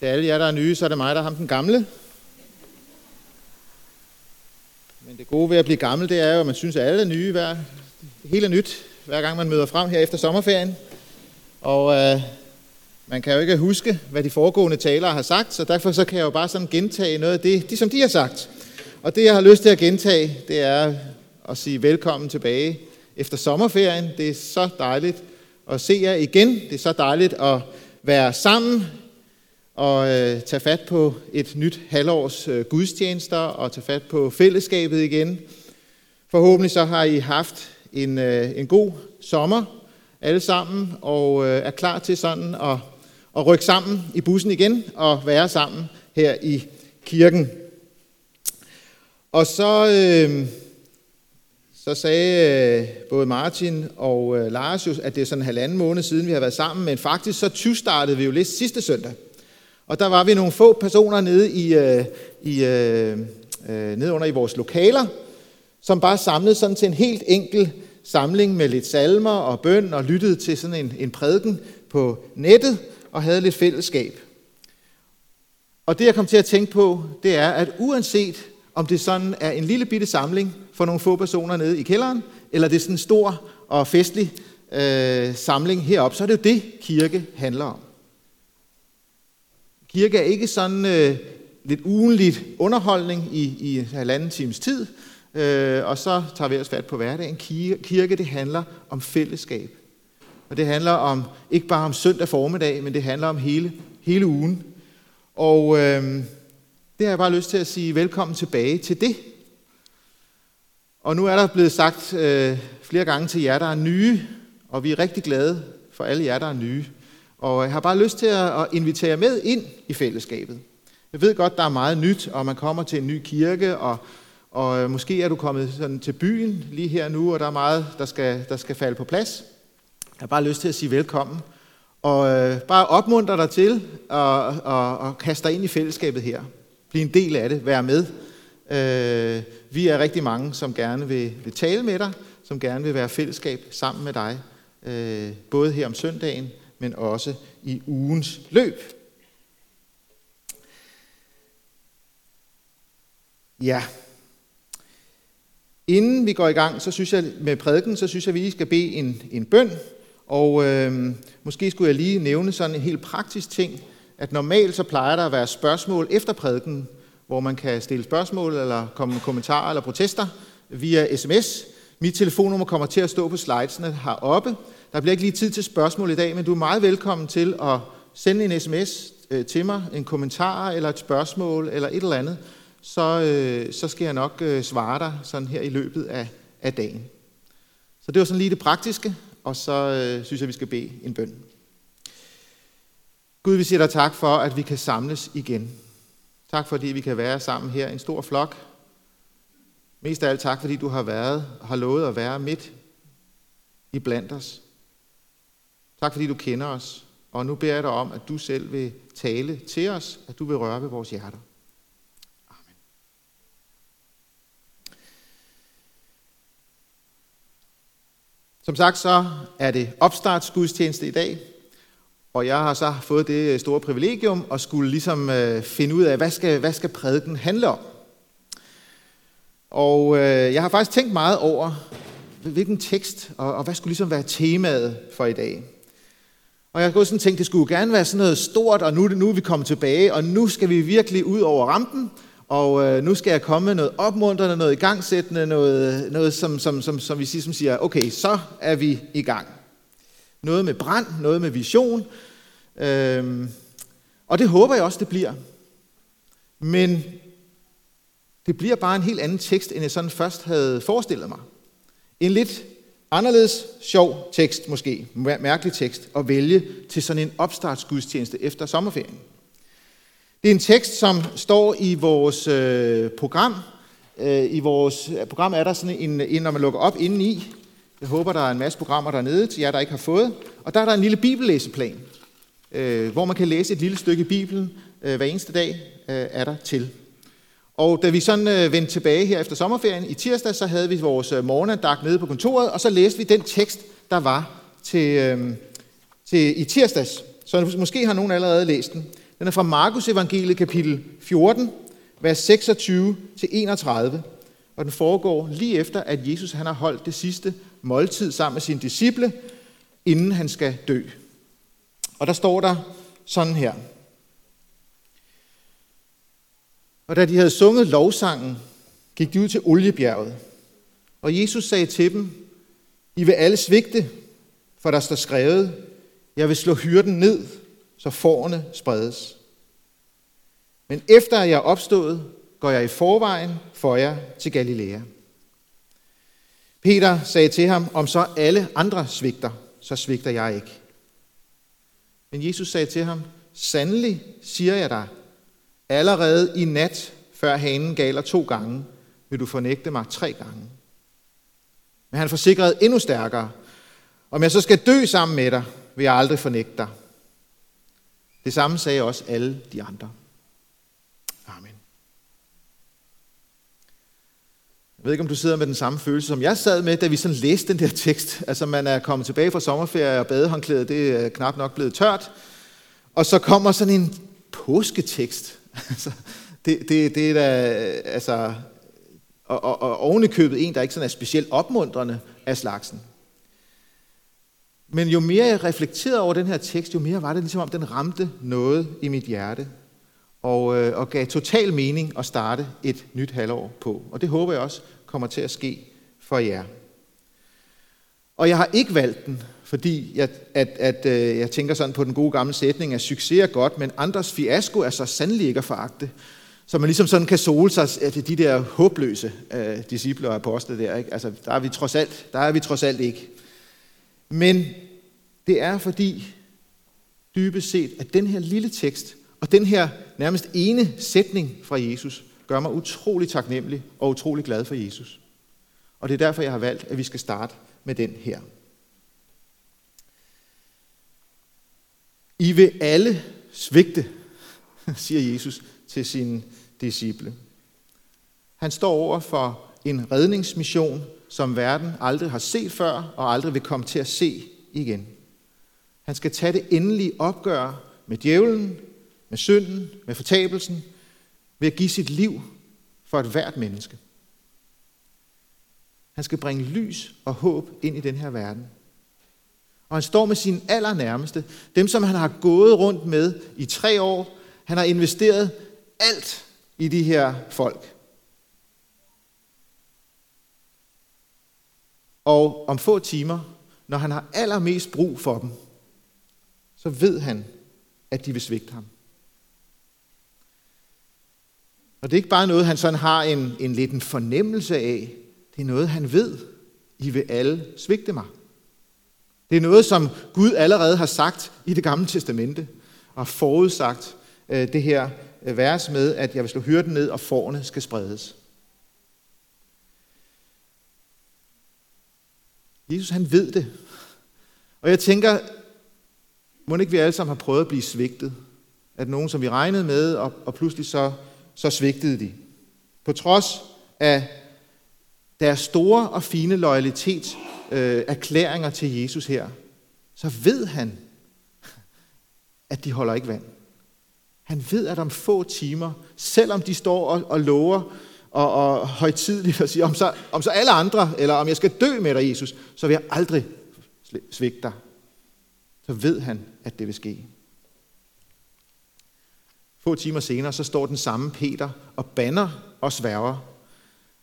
Til alle jer, der er nye, så er det mig, der er ham den gamle. Men det gode ved at blive gammel, det er jo, at man synes, at alle er nye. Hver, det hele er nyt, hver gang man møder frem her efter sommerferien. Og øh, man kan jo ikke huske, hvad de foregående talere har sagt, så derfor så kan jeg jo bare sådan gentage noget af det, de, som de har sagt. Og det, jeg har lyst til at gentage, det er at sige velkommen tilbage efter sommerferien. Det er så dejligt at se jer igen. Det er så dejligt at være sammen og øh, tage fat på et nyt halvårs øh, gudstjenester og tage fat på fællesskabet igen. Forhåbentlig så har I haft en, øh, en god sommer alle sammen og øh, er klar til sådan at, at rykke sammen i bussen igen og være sammen her i kirken. Og så, øh, så sagde øh, både Martin og øh, Lars at det er sådan en halvanden måned siden, vi har været sammen, men faktisk så 20 startede vi jo lidt sidste søndag. Og der var vi nogle få personer nede, i, øh, i, øh, øh, nede under i vores lokaler, som bare samlede sådan til en helt enkel samling med lidt salmer og bøn og lyttede til sådan en, en prædiken på nettet og havde lidt fællesskab. Og det jeg kom til at tænke på, det er, at uanset om det sådan er en lille bitte samling for nogle få personer nede i kælderen, eller det er sådan en stor og festlig øh, samling heroppe, så er det jo det, kirke handler om. Kirke er ikke sådan øh, lidt ugenligt underholdning i, i en halvanden times tid, øh, og så tager vi os fat på hverdagen. Kirke, kirke, det handler om fællesskab. Og det handler om ikke bare om søndag formiddag, men det handler om hele, hele ugen. Og øh, det har jeg bare lyst til at sige velkommen tilbage til det. Og nu er der blevet sagt øh, flere gange til jer, der er nye, og vi er rigtig glade for alle jer, der er nye. Og jeg har bare lyst til at invitere med ind i fællesskabet. Jeg ved godt, der er meget nyt, og man kommer til en ny kirke, og, og øh, måske er du kommet sådan til byen lige her nu, og der er meget, der skal, der skal falde på plads. Jeg har bare lyst til at sige velkommen, og øh, bare opmuntre dig til at, at, og kaste dig ind i fællesskabet her. Bliv en del af det, vær med. Øh, vi er rigtig mange, som gerne vil, vil tale med dig, som gerne vil være fællesskab sammen med dig, øh, både her om søndagen, men også i ugens løb. Ja. Inden vi går i gang, så synes jeg med prædiken, så synes jeg, at vi lige skal bede en, en bøn. Og øh, måske skulle jeg lige nævne sådan en helt praktisk ting, at normalt så plejer der at være spørgsmål efter prædiken, hvor man kan stille spørgsmål eller komme med kommentarer eller protester via sms. Mit telefonnummer kommer til at stå på slidesene heroppe. Der bliver ikke lige tid til spørgsmål i dag, men du er meget velkommen til at sende en sms øh, til mig, en kommentar eller et spørgsmål eller et eller andet, så, øh, så skal jeg nok øh, svare dig sådan her i løbet af, af dagen. Så det var sådan lige det praktiske, og så øh, synes jeg, vi skal bede en bøn. Gud, vi siger dig tak for, at vi kan samles igen. Tak fordi vi kan være sammen her, en stor flok. Mest af alt tak, fordi du har været, har lovet at være midt i blandt os. Tak fordi du kender os, og nu beder jeg dig om, at du selv vil tale til os, at du vil røre ved vores hjerter. Amen. Som sagt så er det opstartsgudstjeneste i dag, og jeg har så fået det øh, store privilegium at skulle ligesom øh, finde ud af, hvad skal, hvad skal prædiken handle om. Og øh, jeg har faktisk tænkt meget over, hvilken tekst, og, og hvad skulle ligesom være temaet for i dag. Og jeg kunne sådan tænke, det skulle gerne være sådan noget stort, og nu, nu er vi kommet tilbage, og nu skal vi virkelig ud over rampen, og øh, nu skal jeg komme med noget opmuntrende, noget igangsættende, noget, noget som, som, som, som vi siger, som siger, okay, så er vi i gang. Noget med brand, noget med vision, øhm, og det håber jeg også, det bliver. Men det bliver bare en helt anden tekst, end jeg sådan først havde forestillet mig. En lidt anderledes sjov tekst måske, mærkelig tekst, at vælge til sådan en opstartsgudstjeneste efter sommerferien. Det er en tekst, som står i vores øh, program. Øh, I vores øh, program er der sådan en, en, når man lukker op indeni. Jeg håber, der er en masse programmer dernede til jer, der ikke har fået. Og der er der en lille bibellæseplan, øh, hvor man kan læse et lille stykke i Bibelen øh, hver eneste dag, øh, er der til. Og da vi sådan øh, vendte tilbage her efter sommerferien i tirsdag, så havde vi vores øh, morgenandagt nede på kontoret, og så læste vi den tekst, der var til, øh, til i tirsdags. Så måske har nogen allerede læst den. Den er fra Markus evangeliet kapitel 14, vers 26-31, og den foregår lige efter, at Jesus han har holdt det sidste måltid sammen med sine disciple, inden han skal dø. Og der står der sådan her. Og da de havde sunget lovsangen, gik de ud til oliebjerget. Og Jesus sagde til dem, I vil alle svigte, for der står skrevet, jeg vil slå hyrden ned, så forerne spredes. Men efter jeg er opstået, går jeg i forvejen for jer til Galilea. Peter sagde til ham, om så alle andre svigter, så svigter jeg ikke. Men Jesus sagde til ham, sandelig siger jeg dig, allerede i nat, før hanen galer to gange, vil du fornægte mig tre gange. Men han forsikrede endnu stærkere, om jeg så skal dø sammen med dig, vil jeg aldrig fornægte dig. Det samme sagde også alle de andre. Amen. Jeg ved ikke, om du sidder med den samme følelse, som jeg sad med, da vi sådan læste den der tekst. Altså, man er kommet tilbage fra sommerferie, og badehåndklædet det er knap nok blevet tørt. Og så kommer sådan en påsketekst. Altså, det, det, det er da, altså, og, og, og ovenikøbet en, der ikke sådan er specielt opmuntrende af slagsen. Men jo mere jeg reflekterede over den her tekst, jo mere var det ligesom om, den ramte noget i mit hjerte, og, øh, og gav total mening at starte et nyt halvår på. Og det håber jeg også kommer til at ske for jer. Og jeg har ikke valgt den, fordi jeg, at, at, øh, jeg tænker sådan på den gode gamle sætning, at succes er godt, men andres fiasko er så sandelig ikke at foragte. Så man ligesom sådan kan sole sig til de der håbløse øh, disciple og apostle der. Ikke? Altså, der er vi trods alt, der er vi trods alt ikke. Men det er fordi, dybest set, at den her lille tekst, og den her nærmest ene sætning fra Jesus, gør mig utrolig taknemmelig og utrolig glad for Jesus. Og det er derfor, jeg har valgt, at vi skal starte med den her. I vil alle svigte, siger Jesus til sine disciple. Han står over for en redningsmission, som verden aldrig har set før og aldrig vil komme til at se igen. Han skal tage det endelige opgør med djævlen, med synden, med fortabelsen, ved at give sit liv for et hvert menneske. Han skal bringe lys og håb ind i den her verden. Og han står med sine allernærmeste, dem som han har gået rundt med i tre år. Han har investeret alt i de her folk. Og om få timer, når han har allermest brug for dem, så ved han, at de vil svigte ham. Og det er ikke bare noget, han sådan har en, en lidt en fornemmelse af. Det er noget, han ved. I vil alle svigte mig. Det er noget, som Gud allerede har sagt i det gamle testamente, og forudsagt øh, det her øh, vers med, at jeg vil slå hyrden ned, og forne skal spredes. Jesus han ved det. Og jeg tænker, må ikke vi alle sammen har prøvet at blive svigtet? At nogen, som vi regnede med, og, og pludselig så, så svigtede de. På trods af deres store og fine loyalitet, øh, erklæringer til Jesus her, så ved han, at de holder ikke vand. Han ved, at om få timer, selvom de står og, og lover og, og højtidligt og siger, om så, om så alle andre, eller om jeg skal dø med dig, Jesus, så vil jeg aldrig svigte dig. Så ved han, at det vil ske. Få timer senere, så står den samme Peter og banner og sværger.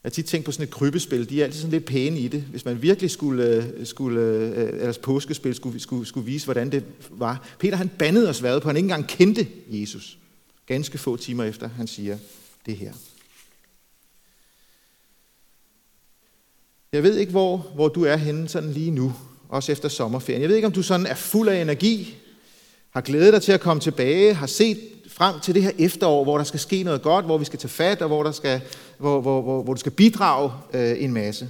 Jeg har tit tænkt på sådan et krybespil. De er altid sådan lidt pæne i det. Hvis man virkelig skulle, øh, skulle øh, øh, altså eller påskespil skulle, skulle, skulle vise, hvordan det var. Peter han bandede og sværede på, at han ikke engang kendte Jesus. Ganske få timer efter, han siger det her. Jeg ved ikke, hvor, hvor du er henne sådan lige nu, også efter sommerferien. Jeg ved ikke, om du sådan er fuld af energi, har glædet dig til at komme tilbage, har set frem til det her efterår, hvor der skal ske noget godt, hvor vi skal tage fat, og hvor, der skal, hvor, hvor, hvor, hvor du skal bidrage øh, en masse.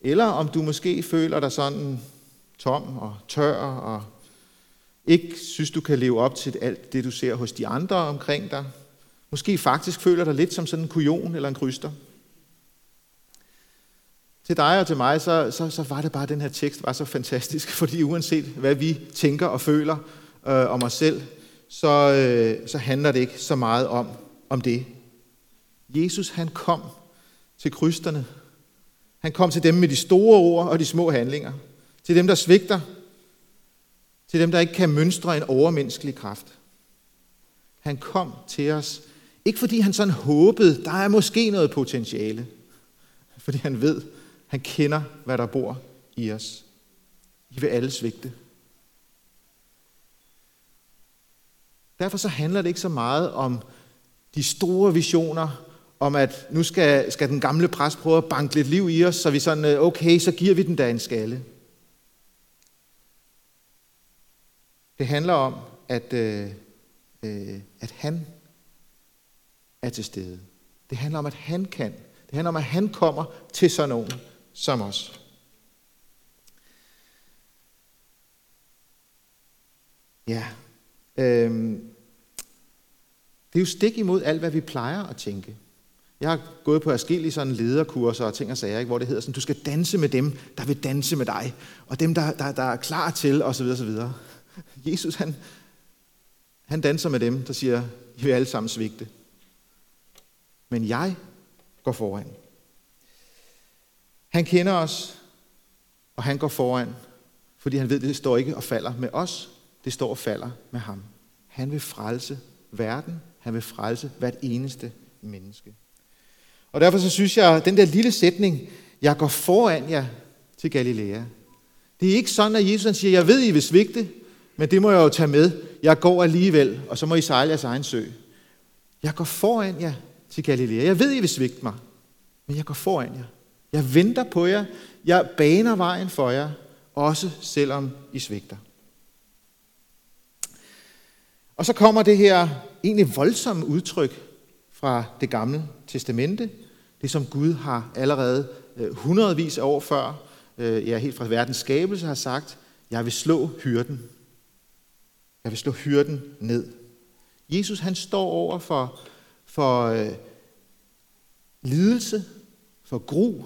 Eller om du måske føler dig sådan tom og tør, og ikke synes, du kan leve op til alt det, du ser hos de andre omkring dig. Måske faktisk føler dig lidt som sådan en kujon eller en kryster. Til dig og til mig, så, så, så var det bare, at den her tekst var så fantastisk, fordi uanset hvad vi tænker og føler øh, om os selv, så, øh, så handler det ikke så meget om, om det. Jesus han kom til krysterne. Han kom til dem med de store ord og de små handlinger. Til dem, der svigter. Til dem, der ikke kan mønstre en overmenneskelig kraft. Han kom til os, ikke fordi han sådan håbede, der er måske noget potentiale. Fordi han ved, han kender, hvad der bor i os. I vil alle svigte. Derfor så handler det ikke så meget om de store visioner, om at nu skal, skal den gamle præst prøve at banke lidt liv i os, så vi sådan, øh, okay, så giver vi den da en skalle. Det handler om, at, øh, øh, at han er til stede. Det handler om, at han kan. Det handler om, at han kommer til sådan nogen som os. Ja. Øhm. Det er jo stik imod alt, hvad vi plejer at tænke. Jeg har gået på forskellige sådan lederkurser og ting og sager, ikke, hvor det hedder sådan, du skal danse med dem, der vil danse med dig, og dem, der, der, der er klar til, osv. osv. Jesus, han, han danser med dem, der siger, I vil alle sammen svigte. Men jeg går foran. Han kender os, og han går foran, fordi han ved, at det står ikke og falder med os, det står og falder med ham. Han vil frelse verden, han vil frelse hvert eneste menneske. Og derfor så synes jeg, at den der lille sætning, jeg går foran jer til Galilea, det er ikke sådan, at Jesus siger, jeg ved, I vil svigte, men det må jeg jo tage med. Jeg går alligevel, og så må I sejle jeres egen sø. Jeg går foran jer til Galilea. Jeg ved, I vil svigte mig, men jeg går foran jer. Jeg venter på jer. Jeg baner vejen for jer, også selvom I svigter. Og så kommer det her egentlig voldsomme udtryk fra det gamle testamente, det som Gud har allerede øh, hundredvis af år før, øh, ja helt fra verdens skabelse har sagt, jeg vil slå hyrden. Jeg vil slå hyrden ned. Jesus han står over for, for øh, lidelse, for gru.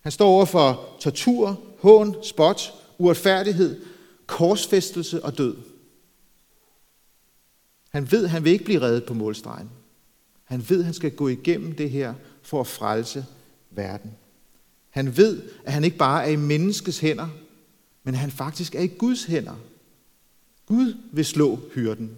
Han står over for tortur, hån, spot, uretfærdighed, korsfæstelse og død. Han ved, han vil ikke blive reddet på målstregen. Han ved, han skal gå igennem det her for at frelse verden. Han ved, at han ikke bare er i menneskets hænder, men at han faktisk er i Guds hænder. Gud vil slå hyrden.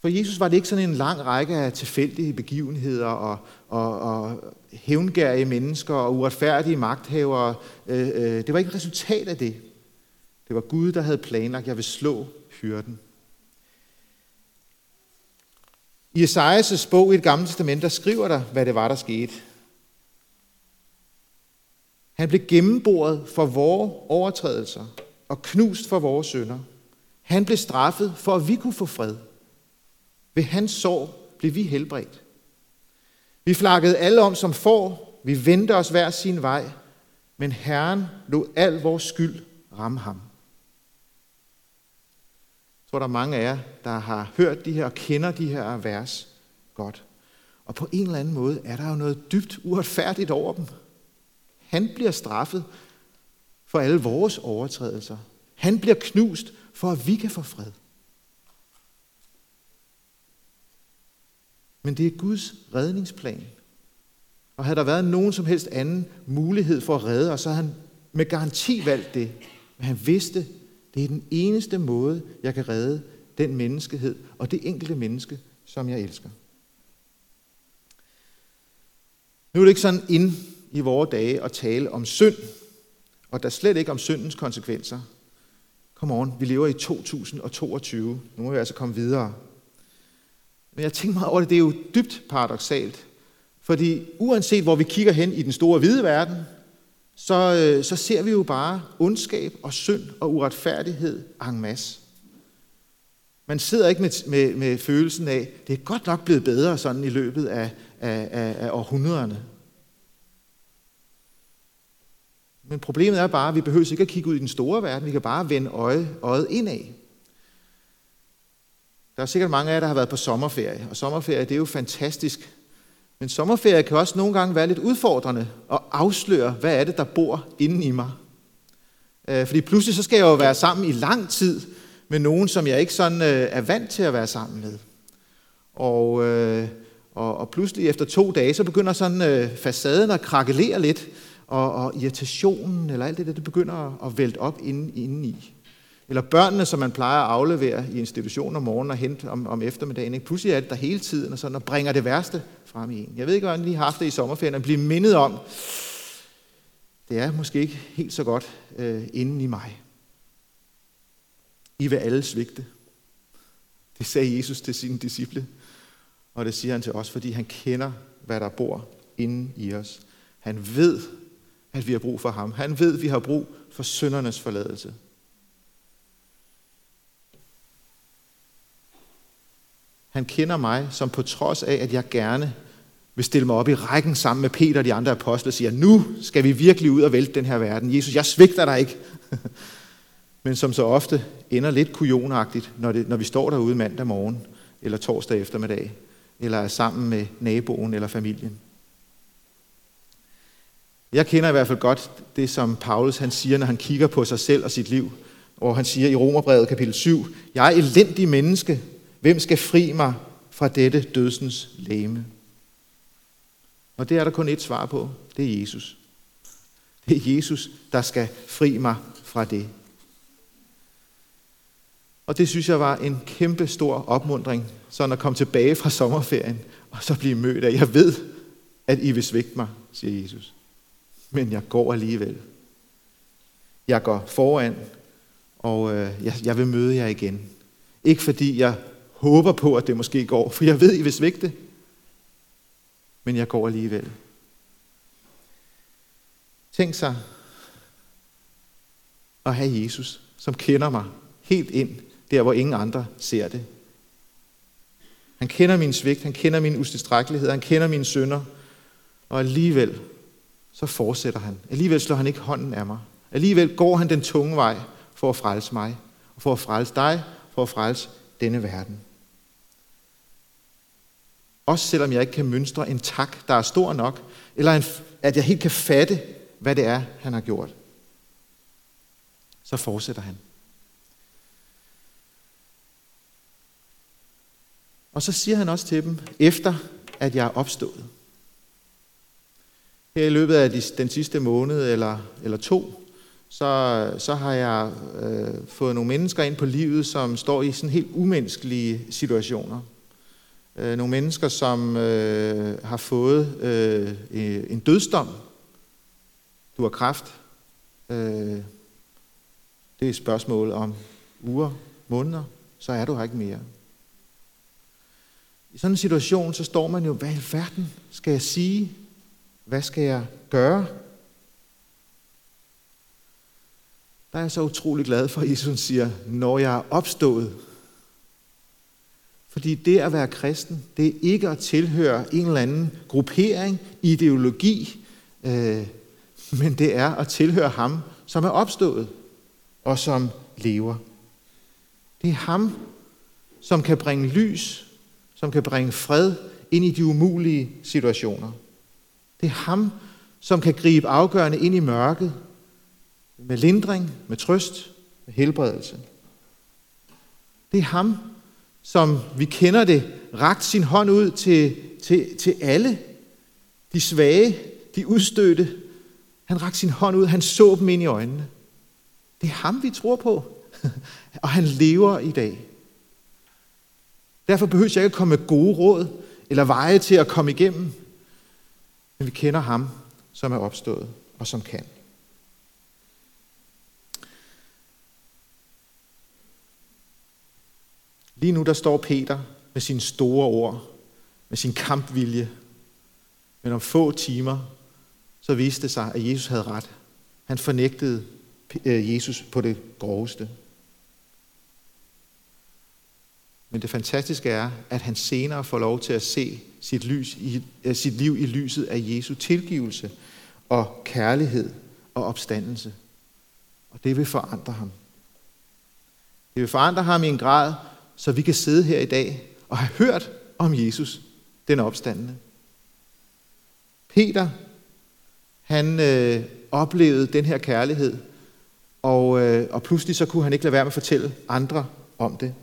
For Jesus var det ikke sådan en lang række af tilfældige begivenheder og, og, og hævngærige mennesker og uretfærdige magthavere. Øh, øh, det var ikke et resultat af det. Det var Gud, der havde planlagt, at jeg vil slå hyrden. I Esajas' bog i det gamle testament, der skriver der, hvad det var, der skete. Han blev gennemboret for vores overtrædelser og knust for vores sønder. Han blev straffet for, at vi kunne få fred. Ved hans sår blev vi helbredt. Vi flakkede alle om som får. Vi vendte os hver sin vej. Men Herren lod al vores skyld ramme ham tror, der er mange af jer, der har hørt de her og kender de her vers godt. Og på en eller anden måde er der jo noget dybt uretfærdigt over dem. Han bliver straffet for alle vores overtrædelser. Han bliver knust for, at vi kan få fred. Men det er Guds redningsplan. Og havde der været nogen som helst anden mulighed for at redde os, så havde han med garanti valgt det. Men han vidste, det er den eneste måde, jeg kan redde den menneskehed og det enkelte menneske, som jeg elsker. Nu er det ikke sådan ind i vores dage at tale om synd, og der slet ikke om syndens konsekvenser. Kom on, vi lever i 2022. Nu må vi altså komme videre. Men jeg tænker meget over det, det er jo dybt paradoxalt. Fordi uanset hvor vi kigger hen i den store hvide verden, så, øh, så ser vi jo bare ondskab og synd og uretfærdighed en masse. Man sidder ikke med, med, med følelsen af, det er godt nok blevet bedre sådan i løbet af, af, af, af århundrederne. Men problemet er bare, at vi behøver ikke at kigge ud i den store verden, vi kan bare vende øje, øjet indad. Der er sikkert mange af jer, der har været på sommerferie, og sommerferie det er jo fantastisk. Men sommerferie kan også nogle gange være lidt udfordrende og afsløre, hvad er det, der bor inde i mig. Øh, fordi pludselig så skal jeg jo være sammen i lang tid med nogen, som jeg ikke sådan øh, er vant til at være sammen med. Og, øh, og, og pludselig efter to dage, så begynder sådan facaden at krakelere lidt, og, og irritationen eller alt det der, det begynder at, at vælte op inde, inde i. Eller børnene, som man plejer at aflevere i institutionen om morgenen og hente om, om eftermiddagen. Ikke? Pludselig er det der hele tiden og, sådan, og bringer det værste frem i en. Jeg ved ikke, hvordan I har haft det i sommerferien, at blive mindet om, det er måske ikke helt så godt øh, inden i mig. I vil alle svigte. Det sagde Jesus til sine disciple. Og det siger han til os, fordi han kender, hvad der bor inden i os. Han ved, at vi har brug for ham. Han ved, at vi har brug for syndernes forladelse. Han kender mig, som på trods af, at jeg gerne vil stille mig op i rækken sammen med Peter og de andre apostle og siger, nu skal vi virkelig ud og vælte den her verden. Jesus, jeg svigter dig ikke. Men som så ofte ender lidt kujonagtigt, når, det, når vi står derude mandag morgen eller torsdag eftermiddag, eller er sammen med naboen eller familien. Jeg kender i hvert fald godt det, som Paulus han siger, når han kigger på sig selv og sit liv. hvor han siger i Romerbrevet kapitel 7, Jeg er elendig menneske. Hvem skal fri mig fra dette dødsens læme? Og det er der kun et svar på. Det er Jesus. Det er Jesus, der skal fri mig fra det. Og det synes jeg var en kæmpe stor opmundring, sådan at komme tilbage fra sommerferien, og så blive mødt af, jeg ved, at I vil svigte mig, siger Jesus. Men jeg går alligevel. Jeg går foran, og øh, jeg, jeg vil møde jer igen. Ikke fordi jeg håber på, at det måske går, for jeg ved, I vil svigte men jeg går alligevel. Tænk sig at have Jesus, som kender mig helt ind, der hvor ingen andre ser det. Han kender min svigt, han kender min ustilstrækkelighed, han kender mine synder, og alligevel så fortsætter han. Alligevel slår han ikke hånden af mig. Alligevel går han den tunge vej for at frelse mig, og for at frelse dig, for at frelse denne verden. Også selvom jeg ikke kan mønstre en tak, der er stor nok, eller en, at jeg helt kan fatte, hvad det er, han har gjort. Så fortsætter han. Og så siger han også til dem, efter at jeg er opstået. Her i løbet af den sidste måned eller, eller to, så, så har jeg øh, fået nogle mennesker ind på livet, som står i sådan helt umenneskelige situationer. Øh, nogle mennesker, som øh, har fået øh, en dødsdom. Du har kræft. Øh, det er et spørgsmål om uger, måneder, så er du her ikke mere. I sådan en situation, så står man jo, hvad i verden skal jeg sige? Hvad skal jeg gøre? Der er jeg så utrolig glad for, at Jesus siger, når jeg er opstået, fordi det at være kristen, det er ikke at tilhøre en eller anden gruppering, ideologi, øh, men det er at tilhøre ham, som er opstået og som lever. Det er ham, som kan bringe lys, som kan bringe fred ind i de umulige situationer. Det er ham, som kan gribe afgørende ind i mørket med lindring, med trøst, med helbredelse. Det er ham, som vi kender det, rakt sin hånd ud til, til, til alle. De svage, de udstødte. Han rakte sin hånd ud, han så dem ind i øjnene. Det er ham, vi tror på. Og han lever i dag. Derfor behøver jeg ikke at komme med gode råd eller veje til at komme igennem. Men vi kender ham, som er opstået og som kan. Lige nu der står Peter med sine store ord, med sin kampvilje. Men om få timer, så viste det sig, at Jesus havde ret. Han fornægtede øh, Jesus på det groveste. Men det fantastiske er, at han senere får lov til at se sit, lys i, øh, sit liv i lyset af Jesu tilgivelse og kærlighed og opstandelse. Og det vil forandre ham. Det vil forandre ham i en grad, så vi kan sidde her i dag og have hørt om Jesus, den opstandende. Peter, han øh, oplevede den her kærlighed, og, øh, og pludselig så kunne han ikke lade være med at fortælle andre om det.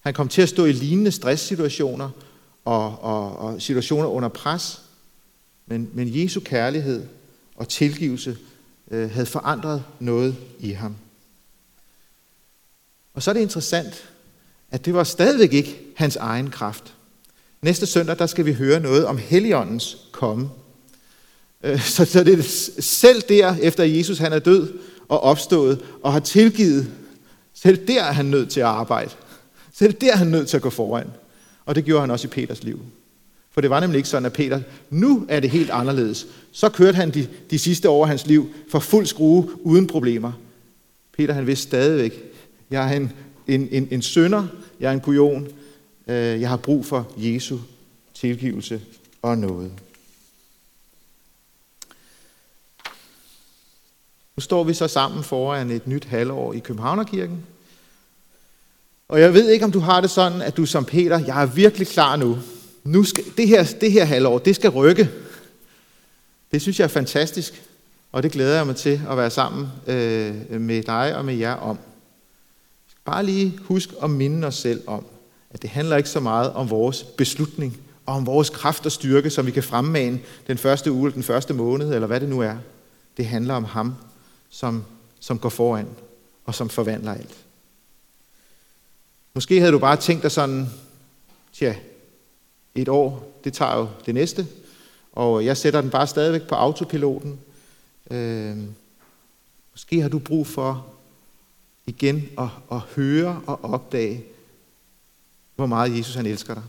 Han kom til at stå i lignende stresssituationer og, og, og situationer under pres, men, men Jesu kærlighed og tilgivelse øh, havde forandret noget i ham. Og så er det interessant, at det var stadigvæk ikke hans egen kraft. Næste søndag, der skal vi høre noget om Helligåndens komme. Øh, så, så det er selv der, efter Jesus han er død og opstået og har tilgivet, selv der er han nødt til at arbejde. Selv der er han nødt til at gå foran. Og det gjorde han også i Peters liv. For det var nemlig ikke sådan, at Peter, nu er det helt anderledes. Så kørte han de, de sidste år af hans liv for fuld skrue uden problemer. Peter han vidste stadigvæk, jeg er en, en, en, en sønder, jeg er en kujon, øh, jeg har brug for Jesu tilgivelse og noget. Nu står vi så sammen foran et nyt halvår i Københavnerkirken. Og jeg ved ikke, om du har det sådan, at du som Peter, jeg er virkelig klar nu. nu skal, det, her, det her halvår, det skal rykke. Det synes jeg er fantastisk, og det glæder jeg mig til at være sammen øh, med dig og med jer om. Bare lige husk at minde os selv om, at det handler ikke så meget om vores beslutning, og om vores kraft og styrke, som vi kan fremmane den første uge, den første måned, eller hvad det nu er. Det handler om ham, som, som går foran, og som forvandler alt. Måske havde du bare tænkt dig sådan, tja, et år, det tager jo det næste, og jeg sætter den bare stadigvæk på autopiloten. Øh, måske har du brug for igen at, at høre og opdage, hvor meget Jesus han elsker dig.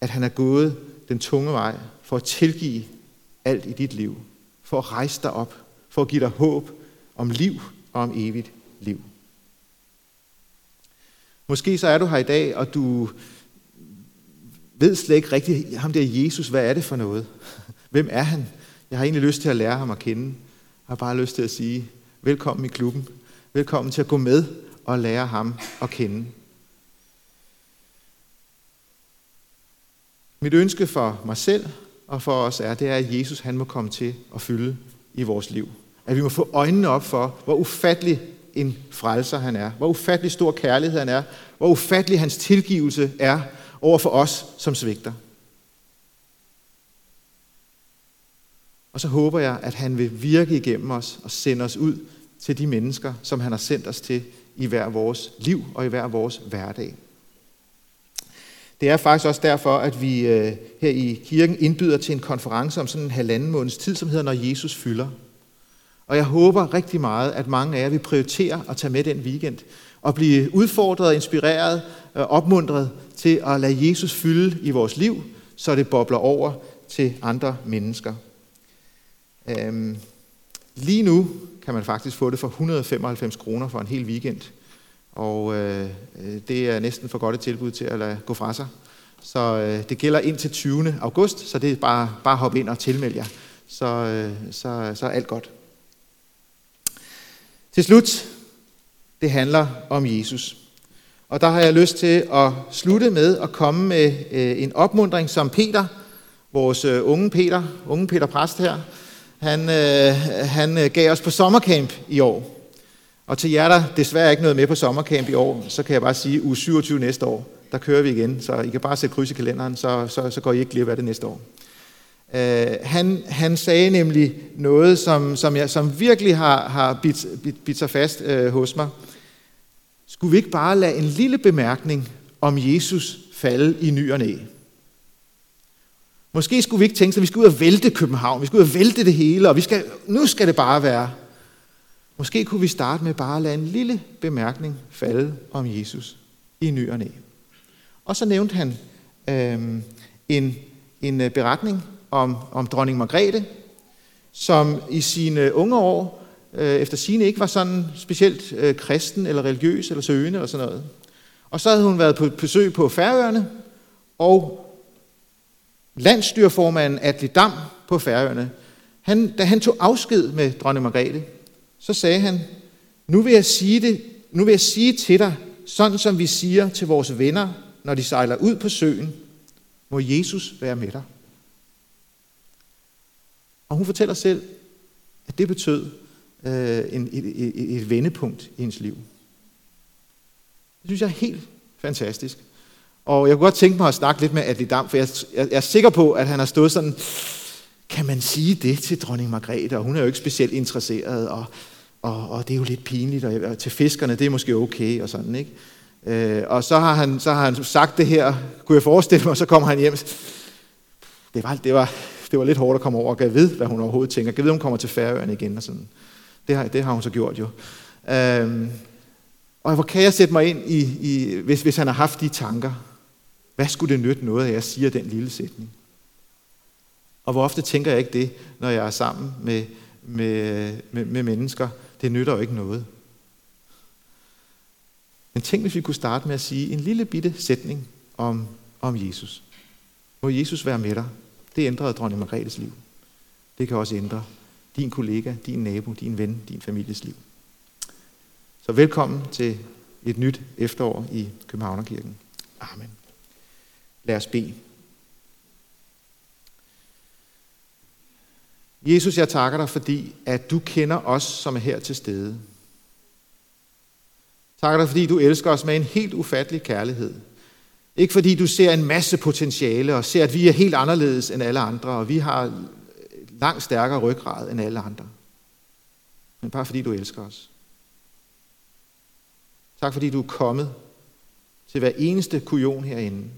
At han er gået den tunge vej for at tilgive alt i dit liv. For at rejse dig op. For at give dig håb om liv og om evigt liv. Måske så er du her i dag, og du ved slet ikke rigtigt, ham der Jesus, hvad er det for noget? Hvem er han? Jeg har egentlig lyst til at lære ham at kende. Jeg har bare lyst til at sige, velkommen i klubben. Velkommen til at gå med og lære ham at kende. Mit ønske for mig selv og for os er, det er, at Jesus han må komme til at fylde i vores liv. At vi må få øjnene op for, hvor ufattelig en frelser han er. Hvor ufattelig stor kærlighed han er. Hvor ufattelig hans tilgivelse er over for os, som svigter. Og så håber jeg, at han vil virke igennem os og sende os ud til de mennesker, som han har sendt os til i hver vores liv og i hver vores hverdag. Det er faktisk også derfor, at vi øh, her i kirken indbyder til en konference om sådan en halvanden måneds tid, som hedder Når Jesus fylder. Og jeg håber rigtig meget, at mange af jer vil prioritere at tage med den weekend og blive udfordret, inspireret og opmuntret til at lade Jesus fylde i vores liv, så det bobler over til andre mennesker. Øhm, lige nu kan man faktisk få det for 195 kroner for en hel weekend. Og øh, øh, det er næsten for godt et tilbud til at lade gå fra sig. Så øh, det gælder indtil 20. august, så det er bare, bare hop ind og tilmelde jer. Så, øh, så, så er alt godt. Til slut, det handler om Jesus. Og der har jeg lyst til at slutte med at komme med øh, en opmundring, som Peter, vores øh, unge Peter, unge Peter Præst her, han, øh, han øh, gav os på sommercamp i år. Og til jer, der desværre ikke noget med på sommercamp i år, så kan jeg bare sige, uge 27 næste år, der kører vi igen. Så I kan bare sætte kryds i kalenderen, så, så, så går I ikke glip af det næste år. Øh, han, han sagde nemlig noget, som, som, jeg, som virkelig har, har bidt, bidt, bidt sig fast øh, hos mig. Skulle vi ikke bare lade en lille bemærkning om Jesus falde i ny og næ? Måske skulle vi ikke tænke, at vi skal ud og vælte København, vi skal ud og vælte det hele, og vi skal, nu skal det bare være. Måske kunne vi starte med bare at lade en lille bemærkning falde om Jesus i ny og næ. Og så nævnte han øh, en, en øh, beretning om, om dronning Margrethe, som i sine unge år, øh, efter sine ikke var sådan specielt øh, kristen eller religiøs eller søgende eller sådan noget. Og så havde hun været på besøg på Færøerne, og landstyrformanden Atle Dam på Færøerne, han, da han tog afsked med dronning Margrethe, så sagde han, nu vil jeg sige det, nu vil jeg sige til dig, sådan som vi siger til vores venner, når de sejler ud på søen, må Jesus være med dig. Og hun fortæller selv, at det betød øh, en, et, et, et vendepunkt i hendes liv. Det synes jeg er helt fantastisk. Og jeg kunne godt tænke mig at snakke lidt med Adli Dam, for jeg, jeg, jeg er sikker på, at han har stået sådan, kan man sige det til dronning Margrethe? Og hun er jo ikke specielt interesseret, og, og, og det er jo lidt pinligt, og, og til fiskerne, det er måske okay, og sådan, ikke? Øh, og så har, han, så har han sagt det her, kunne jeg forestille mig, og så kommer han hjem. Det var, det var, det var lidt hårdt at komme over og gav ved, hvad hun overhovedet tænker. Gav ved, hun kommer til Færøerne igen. Og sådan. Det, har, det har hun så gjort jo. Øhm, og hvor kan jeg sætte mig ind i, i hvis, hvis han har haft de tanker? Hvad skulle det nytte noget, at jeg siger den lille sætning? Og hvor ofte tænker jeg ikke det, når jeg er sammen med, med, med, med mennesker? Det nytter jo ikke noget. Men tænk, hvis vi kunne starte med at sige en lille bitte sætning om, om Jesus. Må Jesus være med dig. Det ændrede dronning Margrethes liv. Det kan også ændre din kollega, din nabo, din ven, din families liv. Så velkommen til et nyt efterår i Københavnerkirken. Amen. Lad os bede. Jesus, jeg takker dig, fordi at du kender os, som er her til stede. Takker dig, fordi du elsker os med en helt ufattelig kærlighed. Ikke fordi du ser en masse potentiale og ser, at vi er helt anderledes end alle andre, og vi har langt stærkere ryggrad end alle andre. Men bare fordi du elsker os. Tak fordi du er kommet til hver eneste kujon herinde.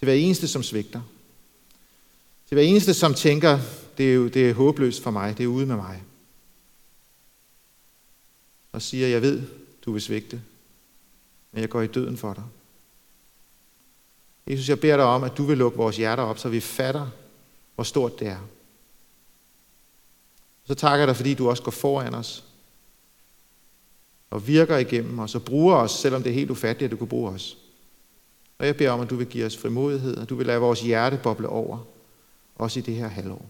Til hver eneste, som svigter. Til hver eneste, som tænker, det er, jo, det er håbløst for mig, det er ude med mig. Og siger, jeg ved, du vil svigte, men jeg går i døden for dig. Jesus, jeg beder dig om, at du vil lukke vores hjerter op, så vi fatter, hvor stort det er. Så takker jeg dig, fordi du også går foran os og virker igennem os og bruger os, selvom det er helt ufatteligt, at du kan bruge os. Og jeg beder om, at du vil give os frimodighed, og du vil lade vores hjerte boble over, også i det her halvår.